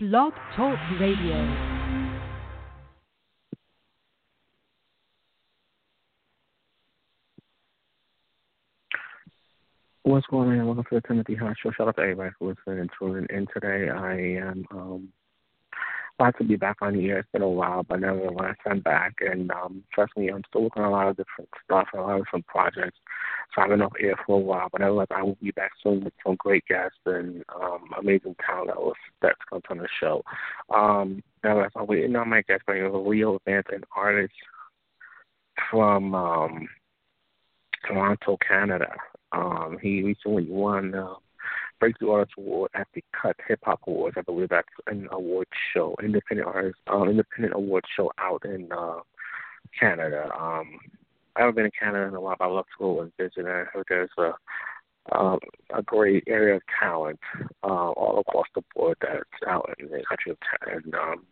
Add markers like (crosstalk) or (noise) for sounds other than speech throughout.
Blog Talk Radio. What's going on? Welcome to the Timothy Hart Show. Shout out to everybody who's listening and tuning in today. I am um, glad to be back on air. It's been a while, but nevertheless, I'm back. And um, trust me, I'm still working on a lot of different stuff, a lot of different projects. So I've been off air for a while, but nevertheless, I will be back soon with some great guests and um, amazing talent that was that's going to on the show. Um, nevertheless, I'm waiting on my guest, but it was Leo Vance, an artist from um, Toronto, Canada. Um, he recently won uh, Breakthrough Artist Award at the Cut Hip Hop Awards. I believe that's an award show, independent artist, uh, independent award show out in uh, Canada. Um, I haven't been in Canada in a while, but I love to go and visit. I heard there's a um, a great area of talent uh, all across the board that's out in the country of in, um,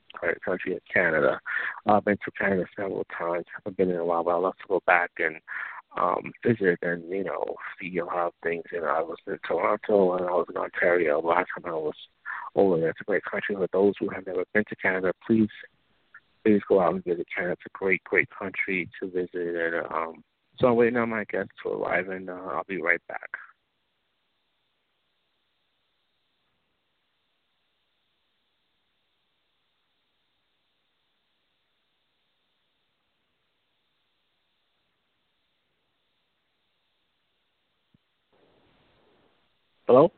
country of Canada. I've been to Canada several times. I haven't been in a while, but I love to go back and um, visit and you know see how things. You know, I was in Toronto and I was in Ontario. Last time I was over there, it's a great country. For those who have never been to Canada, please please go out and visit Canada. It's a great, great country to visit. And um, so I'm waiting on my guests to arrive, and uh, I'll be right back. Hello?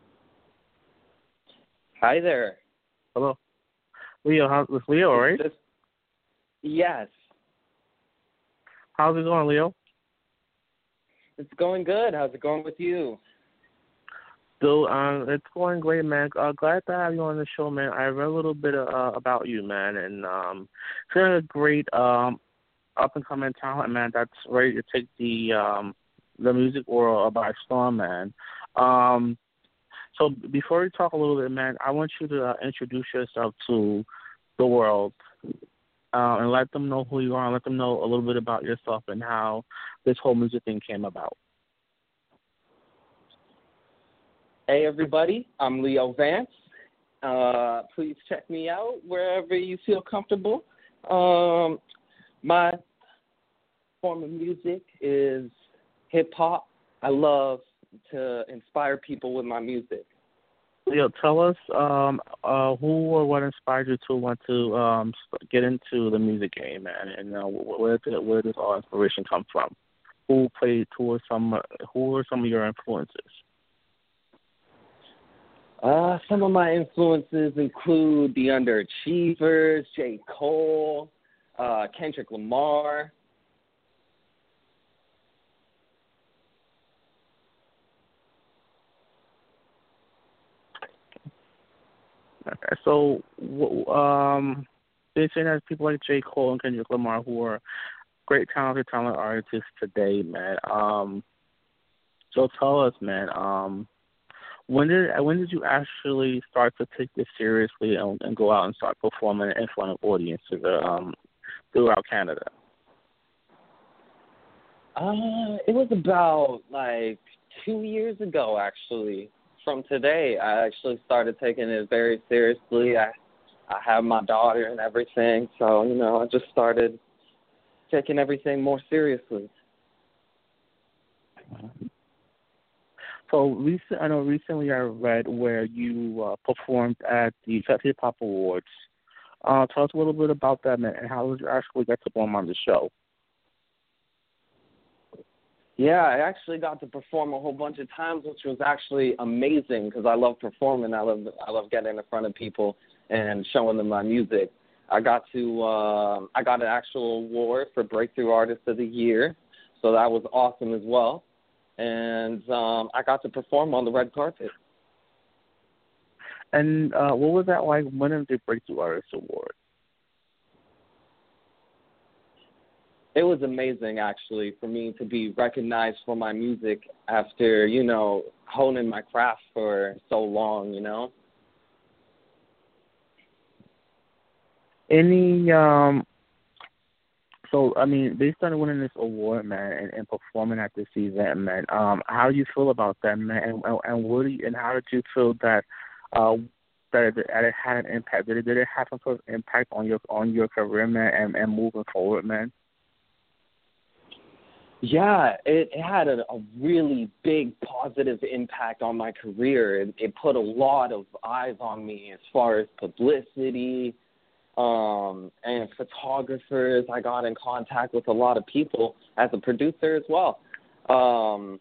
Hi there. Hello. Leo, how's this Leo, right? Just, yes. How's it going, Leo? It's going good. How's it going with you? So, um, it's going great, man. Uh, glad to have you on the show, man. I read a little bit uh, about you, man, and um, you're a great um, up and coming talent, man. That's ready to take the um, the music world by storm, man. Um, so before we talk a little bit, man, I want you to uh, introduce yourself to the world uh, and let them know who you are and let them know a little bit about yourself and how this whole music thing came about. Hey, everybody. I'm Leo Vance. Uh, please check me out wherever you feel comfortable. Um, my form of music is hip hop. I love to inspire people with my music. Leo, tell us um, uh, who or what inspired you to want to um, get into the music game, man, and uh, where did where does all inspiration come from? Who played? Who are some? Who are some of your influences? Uh, some of my influences include the Underachievers, J. Cole, uh, Kendrick Lamar, So, um, they say that people like J. Cole and Kendrick Lamar, who are great talented, talented artists today, man. Um, so tell us, man. Um, when did when did you actually start to take this seriously and, and go out and start performing in front of audiences um, throughout Canada? Uh, it was about like two years ago, actually from today. I actually started taking it very seriously. I I have my daughter and everything, so you know I just started taking everything more seriously. So recent, I know recently I read where you uh, performed at the Cut Hip Hop Awards. Uh, tell us a little bit about that, and how did you actually get to perform on the show? Yeah, I actually got to perform a whole bunch of times, which was actually amazing because I love performing. I love I love getting in front of people and showing them my music. I got to uh, I got an actual award for Breakthrough Artist of the Year, so that was awesome as well. And um, I got to perform on the red carpet. And uh, what was that like winning the Breakthrough Artist Award? It was amazing actually for me to be recognized for my music after you know honing my craft for so long you know any um so i mean based on winning this award man and, and performing at this event man um how do you feel about that man and, and what do you, and how did you feel that uh that it, that it had an impact? Did it, did it have some sort of impact on your on your career, man, and, and moving forward, man? Yeah, it, had a, a really big positive impact on my career. It, it put a lot of eyes on me as far as publicity um, and photographers. I got in contact with a lot of people as a producer as well. Um,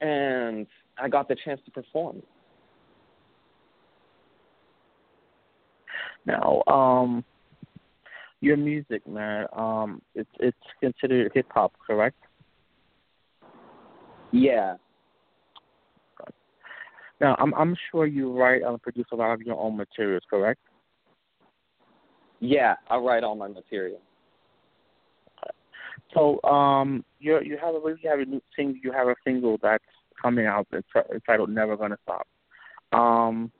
and I got the chance to perform. Now, um, your music, man, um, it's it's considered hip hop, correct? Yeah. Now, I'm I'm sure you write and produce a lot of your own materials, correct? Yeah, I write all my material. So, um, you you have a you have a new single you have a single that's coming out It's entitled "Never Gonna Stop." Um,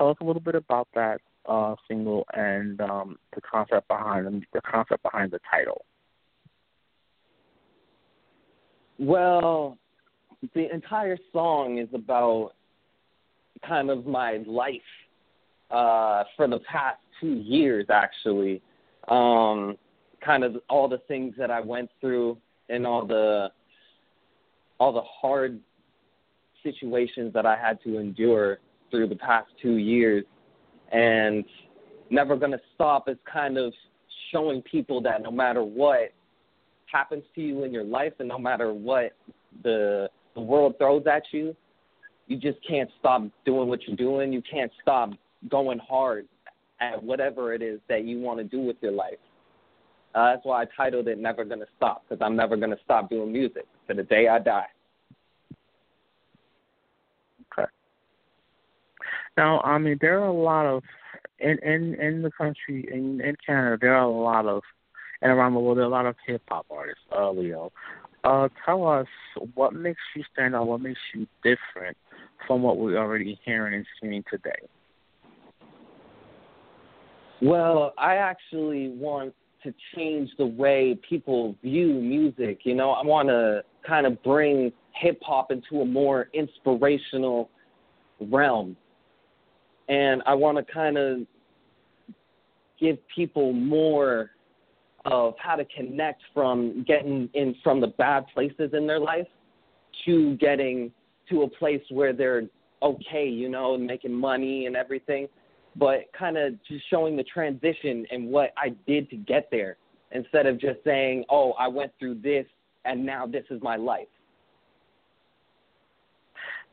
tell us a little bit about that uh, single and um, the concept behind the concept behind the title. Well, the entire song is about kind of my life uh, for the past two years, actually. Um, kind of all the things that I went through and all the all the hard situations that I had to endure through the past two years and never going to stop. Is kind of showing people that no matter what happens to you in your life and no matter what the the world throws at you you just can't stop doing what you're doing. You can't stop going hard at whatever it is that you want to do with your life. Uh, that's why I titled it "Never Gonna Stop" because I'm never gonna stop doing music. To the day I die. Now, I mean, there are a lot of in in in the country in in Canada. There are a lot of and around the world. There are a lot of hip hop artists. Uh, Leo, uh, tell us what makes you stand out. What makes you different from what we're already hearing and seeing today. Well, I actually want to change the way people view music. You know, I want to kind of bring hip hop into a more inspirational realm and I want to kind of give people more of how to connect from getting in from the bad places in their life to getting to a place where they're okay, you know, making money and everything, but kind of just showing the transition and what I did to get there instead of just saying, "Oh, I went through this and now this is my life."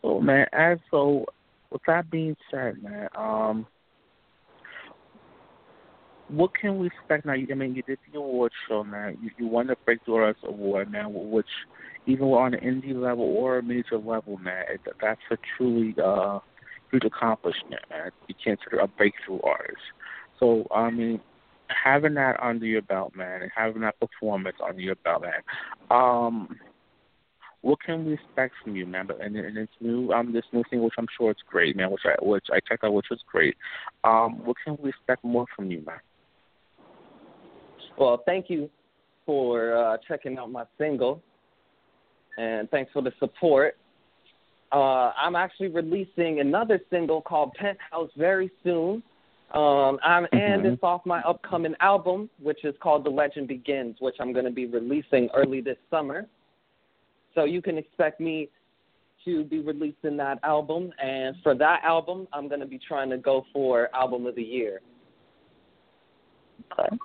Oh man, as so with that being said, man, um, what can we expect now? I mean, you did the award show, man. You, you won the Breakthrough Artist Award, man, which even on an indie level or a major level, man, that's a truly uh, huge accomplishment, man. You can't consider a breakthrough artist. So, I mean, having that under your belt, man, and having that performance under your belt, man, um, what can we expect from you, man? And, and this new um this new thing, which I'm sure it's great, man. Which I which I checked out, which was great. Um, what can we expect more from you, man? Well, thank you for uh, checking out my single, and thanks for the support. Uh, I'm actually releasing another single called Penthouse very soon. Um, I'm, mm-hmm. and it's off my upcoming album, which is called The Legend Begins, which I'm going to be releasing early this summer. So you can expect me to be releasing that album. And for that album, I'm going to be trying to go for Album of the Year. Okay.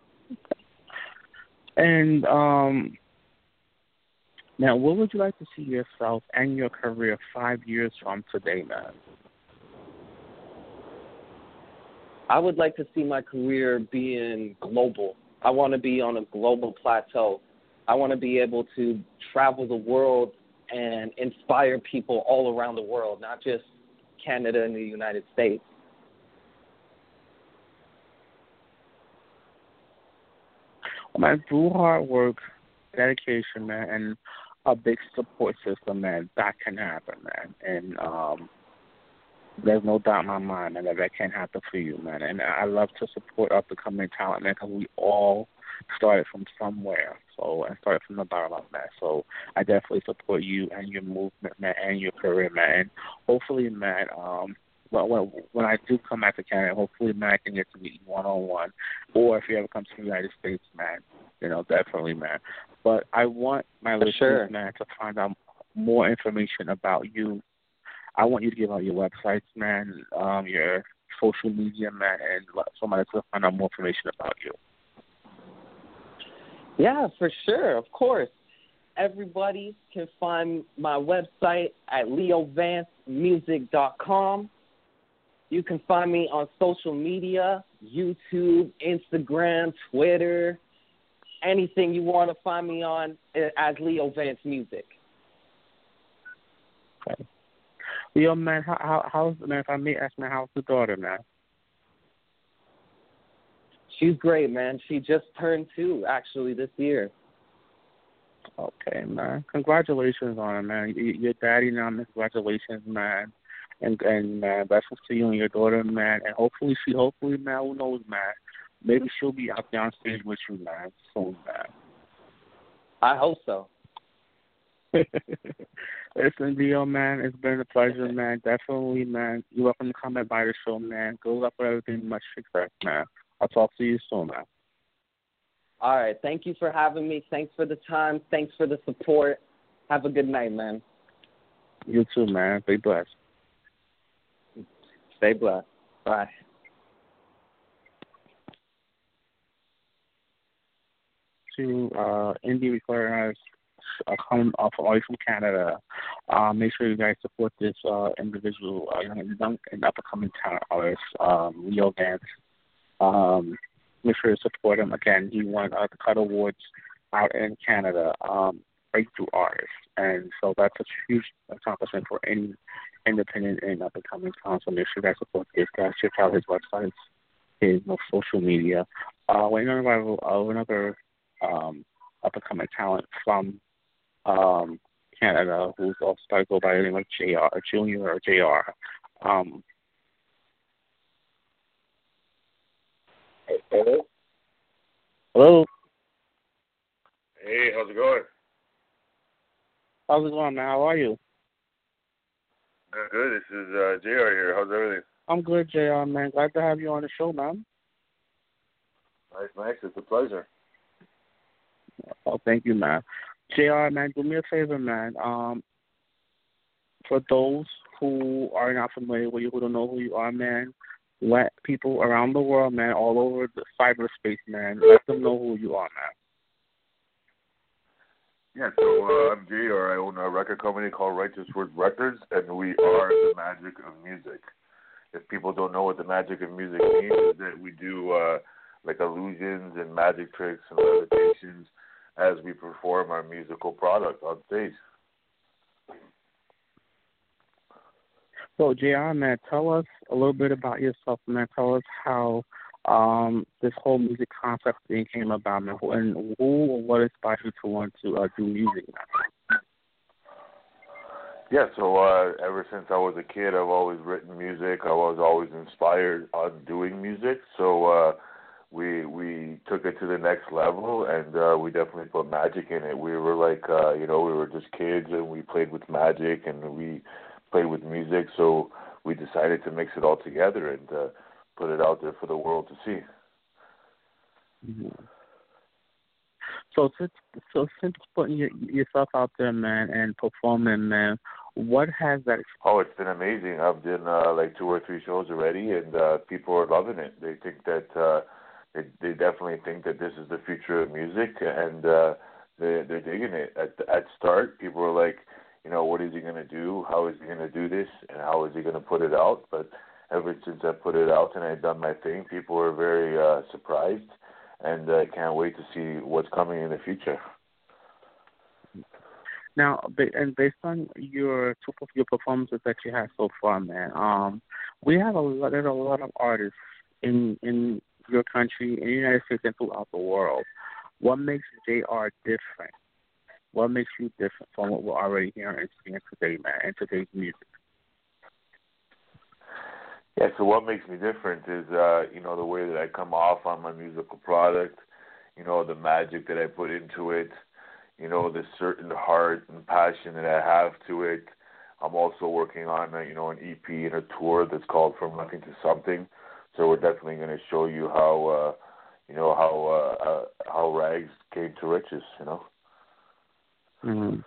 And um, now, what would you like to see yourself and your career five years from today, man? I would like to see my career being global. I want to be on a global plateau. I want to be able to travel the world and inspire people all around the world, not just Canada and the United States. Man, through hard work, dedication, man, and a big support system, man, that can happen, man. And um there's no doubt in my mind, man, that that can happen for you, man. And I love to support up and coming talent, man, because we all started from somewhere. So I started from the bottom up, man. So I definitely support you and your movement, man, and your career, man. And hopefully, man, um, well, when, when I do come back to Canada, hopefully, man, I can get to meet you one on one, or if you ever come to the United States, man, you know, definitely, man. But I want my For listeners, sure. man, to find out more information about you. I want you to give out your websites, man, um, your social media, man, and let somebody to find out more information about you. Yeah, for sure, of course. Everybody can find my website at leovancemusic.com. You can find me on social media, YouTube, Instagram, Twitter, anything you want to find me on eh, as Leo Vance Music. Okay. Yo, man, how, how how's man? If I may ask, man, how's the daughter, man? She's great, man. She just turned two actually this year. Okay, man. Congratulations on it, man. Your daddy now. Congratulations, man. And and man, best wishes to you and your daughter, man. And hopefully she, hopefully, man, who knows, man. Maybe she'll be out there on stage with you, man, soon, man. I hope so. (laughs) Listen, Leo, man, it's been a pleasure, man. Definitely, man. You're welcome to come by the show, man. Good luck with everything. Much success, man. I'll talk to you soon, man. All right. Thank you for having me. Thanks for the time. Thanks for the support. Have a good night, man. You too, man. Be blessed. Stay blessed. Bye. to uh, indie recorders uh, coming off all from Canada. Uh, make sure you guys support this uh, individual, uh, young, young and up and coming talent artist, um, Leo Vance. Um, make sure you support him. Again, he won uh, the Cut Awards out in Canada, um, breakthrough artist, and so that's a huge accomplishment for any independent and up and coming talent. So make sure guys support this guy. Check out his websites, his social media. Uh, when another, uh, another um, up and coming talent from um, Canada who's also started to by the name of JR, Junior or JR. Um, Hello. hello, Hey, how's it going? how's it going, man? How are you? Good, good. This is uh, Jr. here. How's everything? I'm good, JR, man. Glad to have you on the show, man. Nice, nice. It's a pleasure. Oh, thank you, man. JR, man, do me a favor, man. Um, for those who are not familiar with you, who don't know who you are, man, let people around the world, man, all over the cyberspace, man, let them know who you are, man. Yeah, so uh, I'm Jr. I own a record company called Righteous Words Records, and we are the magic of music. If people don't know what the magic of music means, is that we do uh, like illusions and magic tricks and levitations as we perform our musical product on stage. So, JR, man, tell us a little bit about yourself, man. Tell us how um this whole music concept thing came about, man, and who or what inspired you to want to uh, do music, man. Yeah, so uh ever since I was a kid I've always written music. I was always inspired on doing music. So uh we we took it to the next level and uh we definitely put magic in it. We were like uh you know, we were just kids and we played with magic and we played with music, so we decided to mix it all together and uh put it out there for the world to see. Mm-hmm. So since so since putting your, yourself out there, man, and performing, man, what has that? Oh, it's been amazing. I've done uh, like two or three shows already, and uh, people are loving it. They think that uh, they they definitely think that this is the future of music, and uh, they they're digging it. At at start, people were like, you know, what is he going to do? How is he going to do this? And how is he going to put it out? But ever since I put it out and I've done my thing, people are very uh, surprised, and I uh, can't wait to see what's coming in the future. Now, and based on your two of your performances that you had so far, man, um, we have a lot, there's a lot of artists in in your country, in the United States, and throughout the world. What makes JR different? What makes you different from what we're already hearing and seeing today, man, and today's music? Yeah, so what makes me different is uh, you know, the way that I come off on my musical product, you know, the magic that I put into it, you know, the certain heart and passion that I have to it. I'm also working on, uh, you know, an EP and a tour that's called From Nothing to Something. So we're definitely going to show you how, uh, you know, how uh, uh, how rags came to riches. You know. Mm-hmm.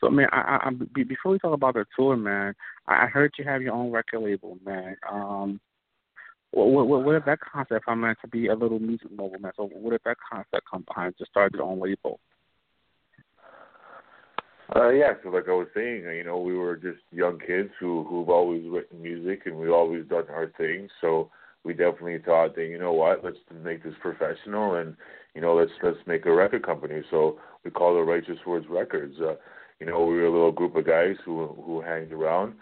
So man, I, I, before we talk about the tour, man, I heard you have your own record label, man. Um, what, what, what that concept come meant to be a little music mobile, man? So what did that concept come behind to start your own label? Uh, yeah, so like I was saying, you know, we were just young kids who who've always written music and we've always done our thing. So we definitely thought that you know what, let's make this professional and you know let's let's make a record company. So we called it Righteous Words Records. Uh, you know, we were a little group of guys who who hanged around,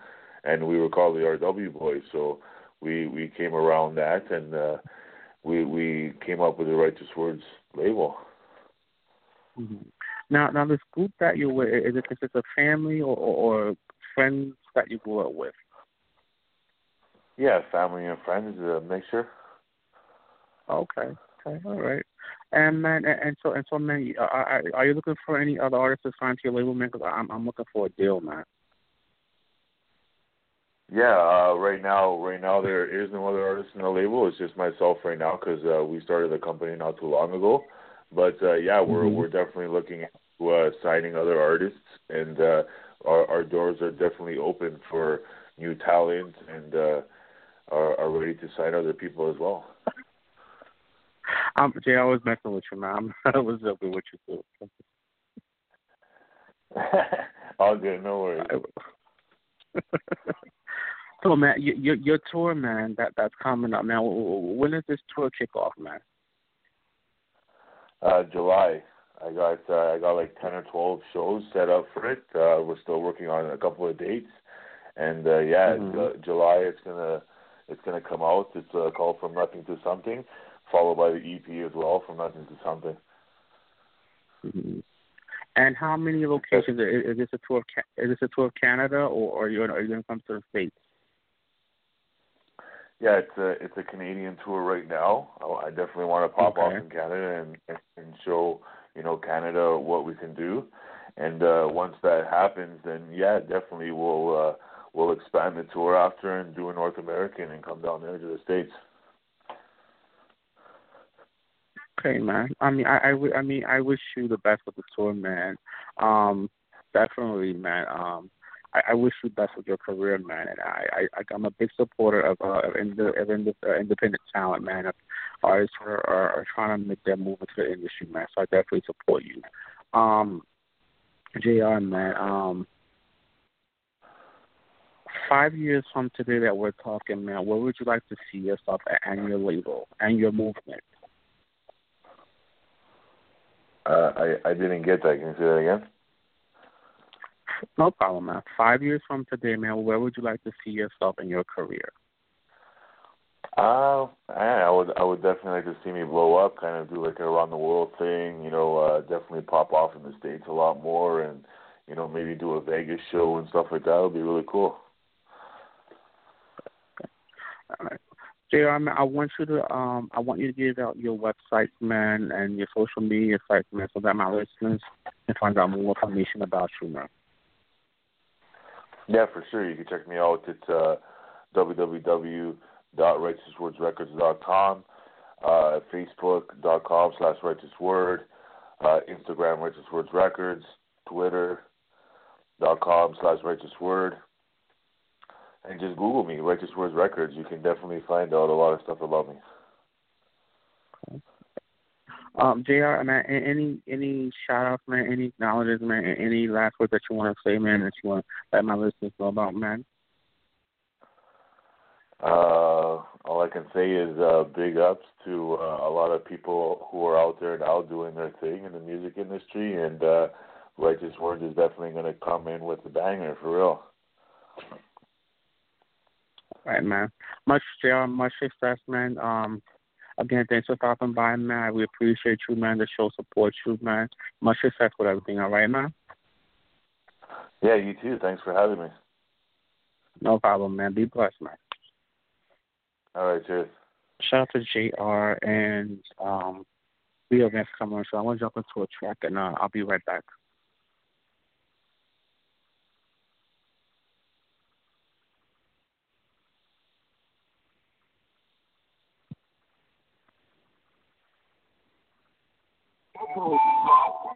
and we were called the RW Boys. So we we came around that, and uh, we we came up with the Righteous Words label. Mm-hmm. Now, now this group that you're with is it a family or, or friends that you grew up with? Yeah, family and friends, a mixture. Okay. Okay. All right. And man, and, and so and so, man, are, are you looking for any other artists to sign to your label, man? Because I'm I'm looking for a deal, man. Yeah, uh, right now, right now there is no other artist in the label. It's just myself right now because uh, we started the company not too long ago. But uh, yeah, we're mm-hmm. we're definitely looking at uh, signing other artists, and uh, our our doors are definitely open for new talent, and uh, are, are ready to sign other people as well. (laughs) I'm Jay. I was messing with you, man. (laughs) I was joking with you too. (laughs) All good, no worries. so, man, your your tour, man, that that's coming up, man. When does this tour kick off, man? Uh, July. I got uh, I got like ten or twelve shows set up for it. Uh, we're still working on a couple of dates, and uh, yeah, mm-hmm. uh, July it's gonna it's gonna come out. It's uh, called From Nothing to Something, followed by the EP as well, From Nothing to Something. Mm-hmm. And how many locations is, is this a tour? Of, is this a tour of Canada, or are you are you going to come to the states? Yeah, it's a it's a Canadian tour right now. I definitely want to pop okay. off in Canada and and show you know Canada what we can do. And uh, once that happens, then yeah, definitely we'll uh, we'll expand the tour after and do a North American and come down there to the states. Okay, man. I mean, I, I, I mean, I wish you the best with the tour, man. Um, definitely, man. Um, I, I wish you the best with your career, man. And I, I I'm a big supporter of uh of, ind- of ind- uh, independent talent, man. Of artists who are, are, are trying to make their move into the industry, man. So I definitely support you. Um, Jr. Man. Um, five years from today that we're talking, man, where would you like to see yourself at and your label and your movement? Uh, I I didn't get that. Can you say that again? No problem, man. Five years from today, man, where would you like to see yourself in your career? Uh, I would I would definitely like to see me blow up, kind of do like a around the world thing. You know, uh, definitely pop off in the states a lot more, and you know maybe do a Vegas show and stuff like that. that. Would be really cool. All right. I want you to um I want you to give out your website, man, and your social media sites, man, so that my listeners can find out more information about you, man. Yeah, for sure. You can check me out at uh, www.righteouswordsrecords.com, uh, facebook.com slash righteousword, uh, Instagram Righteous Words Records, twitter.com slash righteousword, and just Google me, Righteous Words Records. You can definitely find out a lot of stuff about me. Um, Jr. Man, any any shout outs, man, any acknowledgments, man, any last words that you want to say, man, that you want to let my listeners know about, man. Uh, all I can say is uh, big ups to uh, a lot of people who are out there now doing their thing in the music industry, and uh, Righteous Words is definitely going to come in with the banger for real. All right, man. Much, Jr. Much success, man. Um, Again, thanks for stopping by, man. We appreciate you, man. The show supports you, man. Much success with everything, all right, man? Yeah, you too. Thanks for having me. No problem, man. Be blessed, man. All right, cheers. Shout out to JR and um, we are next coming so I want to jump into a track and uh, I'll be right back. Whoa.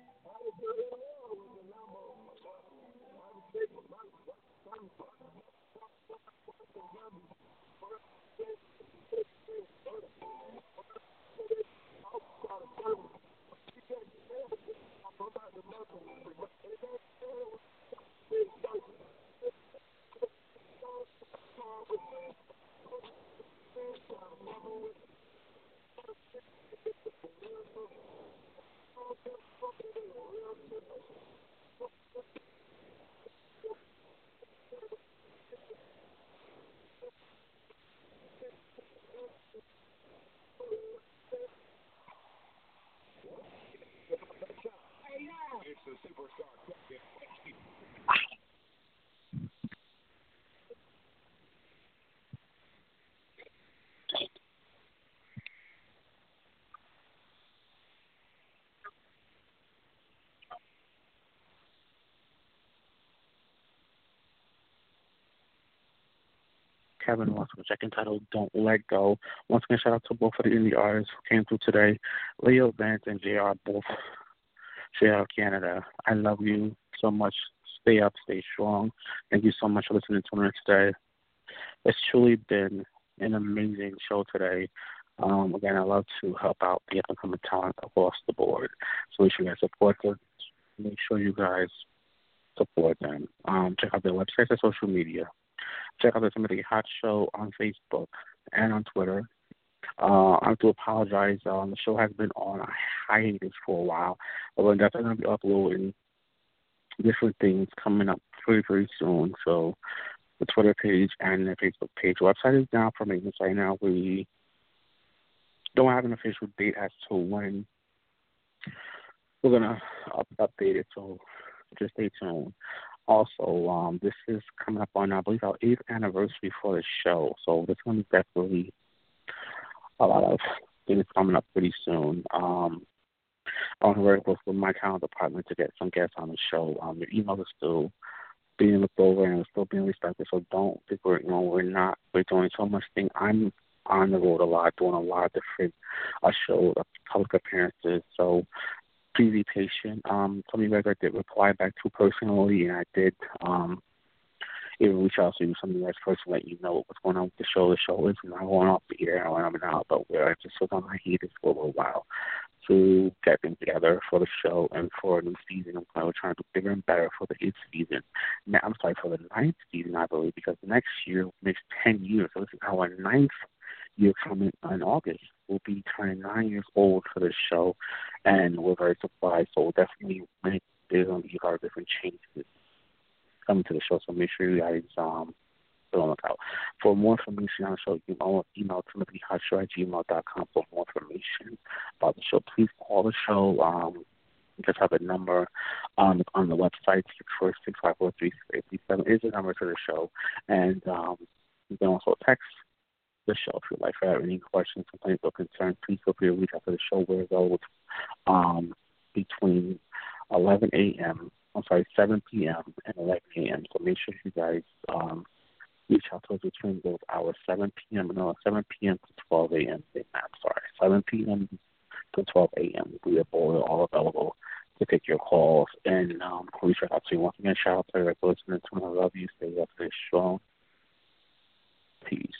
Kevin Ross with check entitled Don't Let Go. Once again, shout out to both of the indie artists who came through today. Leo Vance and JR both out Canada. I love you so much. Stay up, stay strong. Thank you so much for listening to me today. It's truly been an amazing show today. Um, again, I love to help out the up and coming talent across the board. So make sure you guys support them. Make sure you guys support them. Um, check out their websites and social media. Check out the Timothy Hot Show on Facebook and on Twitter. Uh, I have to apologize. Um, the show has been on a hiatus for a while, but we're definitely going to be uploading different things coming up very, very soon. So the Twitter page and the Facebook page. Website is down for maintenance right now. We don't have an official date as to when we're gonna up, update it. So just stay tuned. Also, um, this is coming up on, I believe, our eighth anniversary for the show. So to be definitely a lot of things coming up pretty soon. Um, I'm work with my talent department to get some guests on the show. Um, your email is still being looked over and still being respected. So don't think we're, you know, we're not, we're doing so much thing. I'm on the road a lot, doing a lot of different uh, shows, public appearances. So be patient. Um, of you I did reply back to personally, and I did um, even reach out to you, some of you guys personally, let you know what's going on with the show. The show is not going off the air when I'm out, but we're just was on heels for a little while to get things together for the show and for a new season. I'm we're trying to do bigger and better for the eighth season. Now, I'm sorry, for the ninth season, I believe, because next year makes 10 years. So this is our ninth year coming in August. We'll be turning nine years old for this show, and we're very surprised. So we'll definitely make there's going to be a lot of different changes coming to the show. So make sure you guys um, be on lookout. For more information on the show, you can email timothyhotshow at gmail.com for more information about the show. Please call the show. Um, just have a number on on the website six four six five four three six eight seven is the number for the show, and um, you can also text the show. If you'd like to have any questions, complaints, or concerns, please feel free to reach out to the show. We're available um, between 11 a.m. I'm sorry, 7 p.m. and 11 a.m. So make sure you guys um, reach out to us between those hours, 7 p.m. No, 7 p.m. to 12 a.m. I'm sorry, 7 p.m. to 12 a.m. We are all available to take your calls and um, reach out to you. Once again, shout out to everybody listening to. I love you. Stay up, stay strong. Peace.